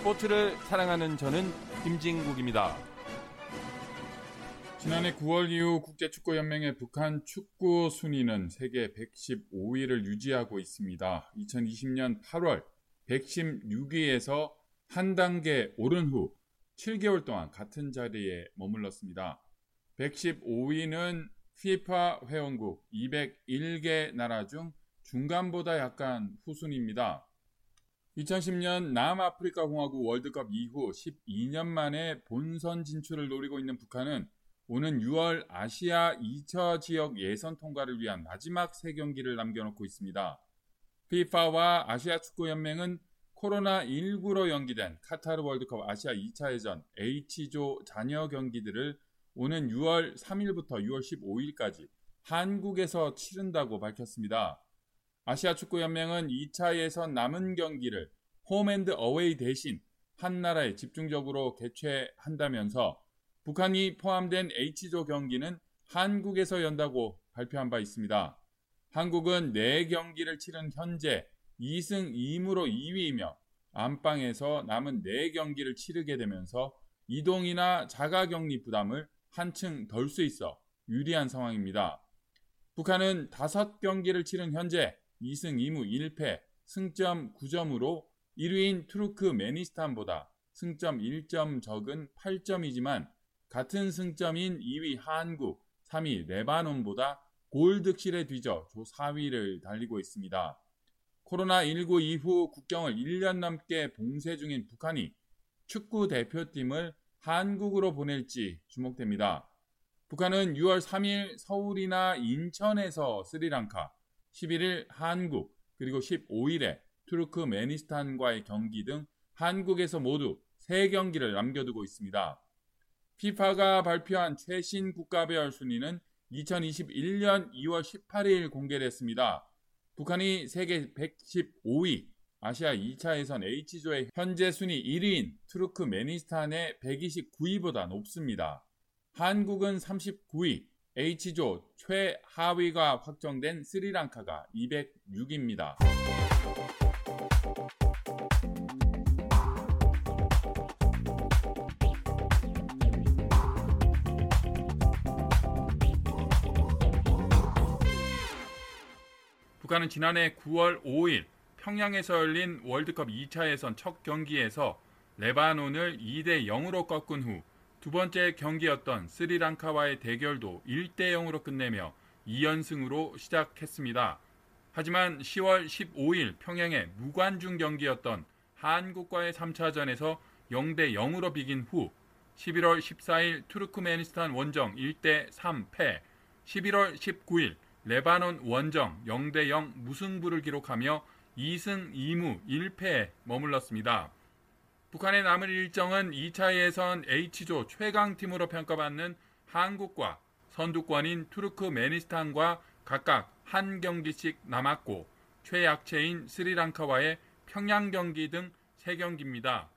스포츠를 사랑하는 저는 김진국입니다. 지난해 9월 이후 국제축구연맹의 북한 축구 순위는 세계 115위를 유지하고 있습니다. 2020년 8월 116위에서 한 단계 오른 후 7개월 동안 같은 자리에 머물렀습니다. 115위는 FIFA 회원국 201개 나라 중 중간보다 약간 후순입니다. 2010년 남아프리카 공화국 월드컵 이후 12년 만에 본선 진출을 노리고 있는 북한은 오는 6월 아시아 2차 지역 예선 통과를 위한 마지막 세 경기를 남겨놓고 있습니다. FIFA와 아시아 축구 연맹은 코로나19로 연기된 카타르 월드컵 아시아 2차 예전 H조 잔여 경기들을 오는 6월 3일부터 6월 15일까지 한국에서 치른다고 밝혔습니다. 아시아 축구 연맹은 2차 예선 남은 경기를 홈앤드 어웨이 대신 한 나라에 집중적으로 개최한다면서 북한이 포함된 H조 경기는 한국에서 연다고 발표한 바 있습니다. 한국은 4경기를 치른 현재 2승 2무로 2위이며 안방에서 남은 4경기를 치르게 되면서 이동이나 자가 격리 부담을 한층 덜 수 있어 유리한 상황입니다. 북한은 5경기를 치른 현재 2승 2무 1패, 승점 9점으로 1위인 투르크메니스탄보다 승점 1점 적은 8점이지만 같은 승점인 2위 한국, 3위 레바논보다 골 득실에 뒤져 조 4위를 달리고 있습니다. 코로나19 이후 국경을 1년 넘게 봉쇄 중인 북한이 축구 대표팀을 한국으로 보낼지 주목됩니다. 북한은 6월 3일 서울이나 인천에서 스리랑카, 11일 한국, 그리고 15일에 투르크메니스탄과의 경기 등 한국에서 모두 3경기를 남겨두고 있습니다. FIFA가 발표한 최신 국가배열 순위는 2021년 2월 18일 공개됐습니다. 북한이 세계 115위, 아시아 2차 예선 H조의 현재 순위 1위인 투르크메니스탄의 129위보다 높습니다. 한국은 39위, H조 최하위가 확정된 스리랑카가 206입니다. 북한은 지난해 9월 5일 평양에서 열린 월드컵 2차 예선 첫 경기에서 레바논을 2대 0으로 꺾은 후 두 번째 경기였던 스리랑카와의 대결도 1대 0으로 끝내며 2연승으로 시작했습니다. 하지만 10월 15일 평양의 무관중 경기였던 한국과의 3차전에서 0대 0으로 비긴 후 11월 14일 투르크메니스탄 원정 1대 3패, 11월 19일 레바논 원정 0대 0 무승부를 기록하며 2승 2무 1패에 머물렀습니다. 북한의 남은 일정은 2차 예선 H조 최강팀으로 평가받는 한국과 선두권인 투르크메니스탄과 각각 한 경기씩 남았고 최약체인 스리랑카와의 평양 경기 등 3경기입니다.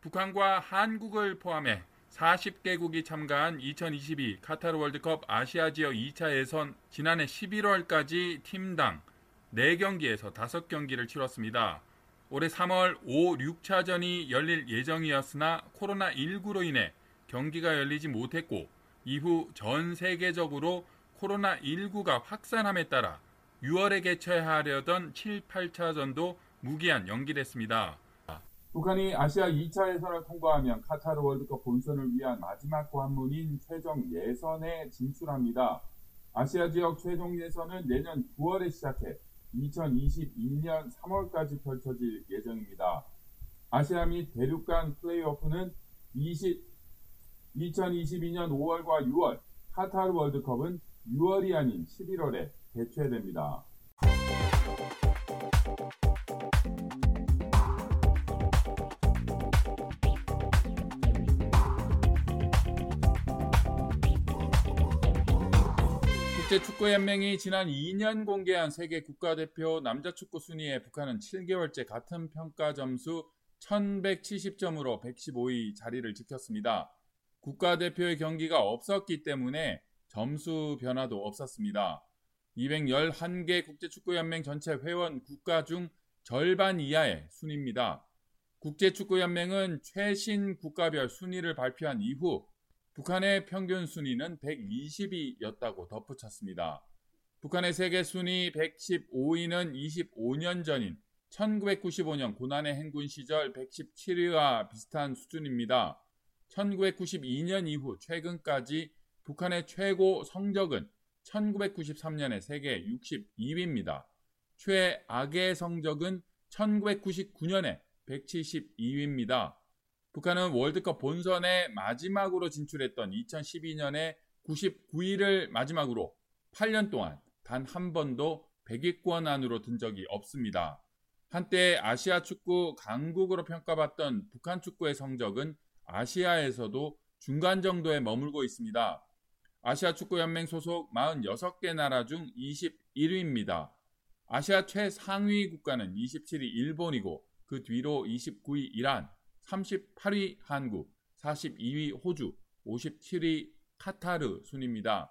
북한과 한국을 포함해 40개국이 참가한 2022 카타르 월드컵 아시아 지역 2차 예선 지난해 11월까지 팀당 4경기에서 5경기를 치렀습니다. 올해 3월 5, 6차전이 열릴 예정이었으나 코로나19로 인해 경기가 열리지 못했고 이후 전 세계적으로 코로나19가 확산함에 따라 6월에 개최하려던 7, 8차전도 무기한 연기됐습니다. 북한이 아시아 2차 예선을 통과하면 카타르 월드컵 본선을 위한 마지막 관문인 최종 예선에 진출합니다. 아시아 지역 최종 예선은 내년 9월에 시작해 2022년 3월까지 펼쳐질 예정입니다. 아시아 및 대륙 간 플레이오프는 20, 2022년 5월과 6월, 카타르 월드컵은 6월이 아닌 11월에 개최됩니다. 국제축구연맹이 지난 2년 공개한 세계 국가대표 남자축구 순위에 북한은 7개월째 같은 평가 점수 1170점으로 115위 자리를 지켰습니다. 국가대표의 경기가 없었기 때문에 점수 변화도 없었습니다. 211개 국제축구연맹 전체 회원 국가 중 절반 이하의 순위입니다. 국제축구연맹은 최신 국가별 순위를 발표한 이후 북한의 평균 순위는 120위였다고 덧붙였습니다. 북한의 세계 순위 115위는 25년 전인 1995년 고난의 행군 시절 117위와 비슷한 수준입니다. 1992년 이후 최근까지 북한의 최고 성적은 1993년의 세계 62위입니다. 최악의 성적은 1999년에 172위입니다. 북한은 월드컵 본선에 마지막으로 진출했던 2012년에 99위를 마지막으로 8년 동안 단 한 번도 100위권 안으로 든 적이 없습니다. 한때 아시아 축구 강국으로 평가받던 북한 축구의 성적은 아시아에서도 중간 정도에 머물고 있습니다. 아시아 축구연맹 소속 46개 나라 중 21위입니다. 아시아 최상위 국가는 27위 일본이고 그 뒤로 29위 이란, 38위 한국, 42위 호주, 57위 카타르 순입니다.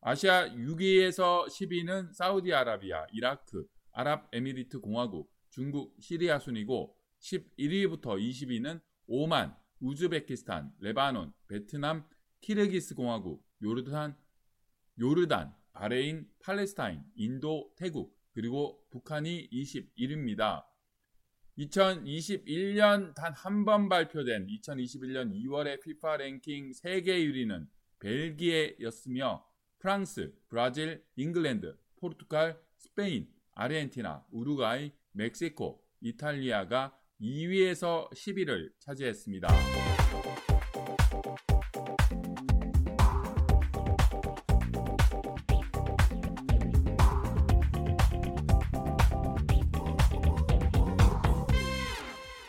아시아 6위에서 10위는 사우디아라비아, 이라크, 아랍에미리트 공화국, 중국, 시리아 순이고 11위부터 20위는 오만, 우즈베키스탄, 레바논, 베트남, 키르기스 공화국, 요르단, 요르단, 바레인, 팔레스타인, 인도, 태국, 그리고 북한이 21위입니다. 2021년 단 한 번 발표된 2021년 2월의 FIFA 랭킹 세계 1위는 벨기에였으며 프랑스, 브라질, 잉글랜드, 포르투갈, 스페인, 아르헨티나, 우루과이, 멕시코, 이탈리아가 2위에서 10위를 차지했습니다.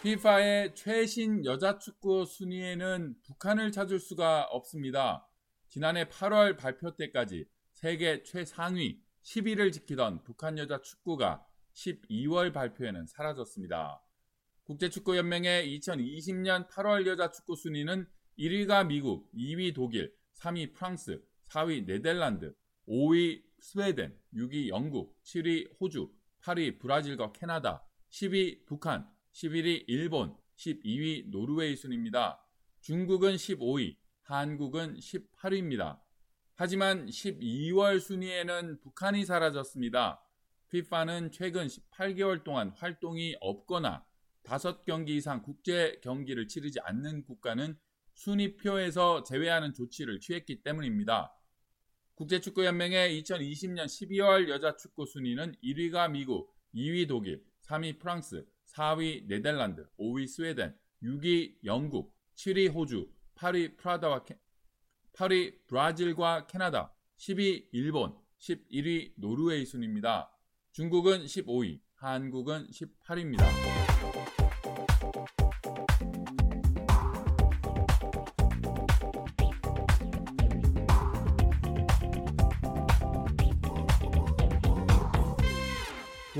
FIFA의 최신 여자 축구 순위에는 북한을 찾을 수가 없습니다. 지난해 8월 발표 때까지 세계 최상위 10위를 지키던 북한 여자 축구가 12월 발표에는 사라졌습니다. 국제축구연맹의 2020년 8월 여자 축구 순위는 1위가 미국, 2위 독일, 3위 프랑스, 4위 네덜란드, 5위 스웨덴, 6위 영국, 7위 호주, 8위 브라질과 캐나다, 10위 북한, 11위 일본, 12위 노르웨이 순입니다. 중국은 15위, 한국은 18위입니다. 하지만 12월 순위에는 북한이 사라졌습니다. FIFA는 최근 18개월 동안 활동이 없거나 5경기 이상 국제 경기를 치르지 않는 국가는 순위표에서 제외하는 조치를 취했기 때문입니다. 국제축구연맹의 2020년 12월 여자 축구 순위는 1위가 미국, 2위 독일, 3위 프랑스, 4위 네덜란드, 5위 스웨덴, 6위 영국, 7위 호주, 8위 프라다와 캐, 8위 브라질과 캐나다, 10위 일본, 11위 노르웨이 순입니다. 중국은 15위, 한국은 18위입니다.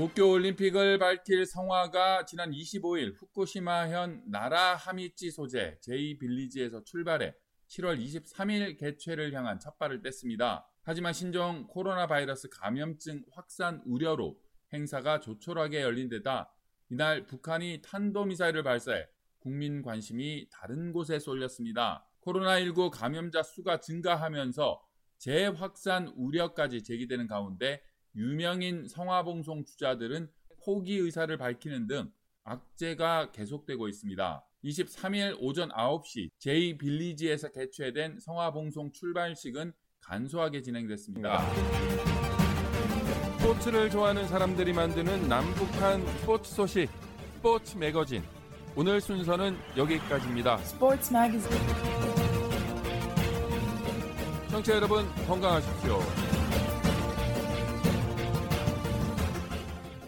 도쿄올림픽을 밝힐 성화가 지난 25일 후쿠시마현 나라하미치 소재 제이빌리지에서 출발해 7월 23일 개최를 향한 첫발을 뗐습니다. 하지만 신종 코로나 바이러스 감염증 확산 우려로 행사가 조촐하게 열린 데다 이날 북한이 탄도미사일을 발사해 국민 관심이 다른 곳에 쏠렸습니다. 코로나19 감염자 수가 증가하면서 재확산 우려까지 제기되는 가운데 유명인 성화봉송 주자들은 포기 의사를 밝히는 등 악재가 계속되고 있습니다. 23일 오전 9시 제이 빌리지에서 개최된 성화봉송 출발식은 간소하게 진행됐습니다. 스포츠를 좋아하는 사람들이 만드는 남북한 스포츠 소식 스포츠 매거진 오늘 순서는 여기까지입니다. Sports Magazine. 청취자 여러분 건강하십시오.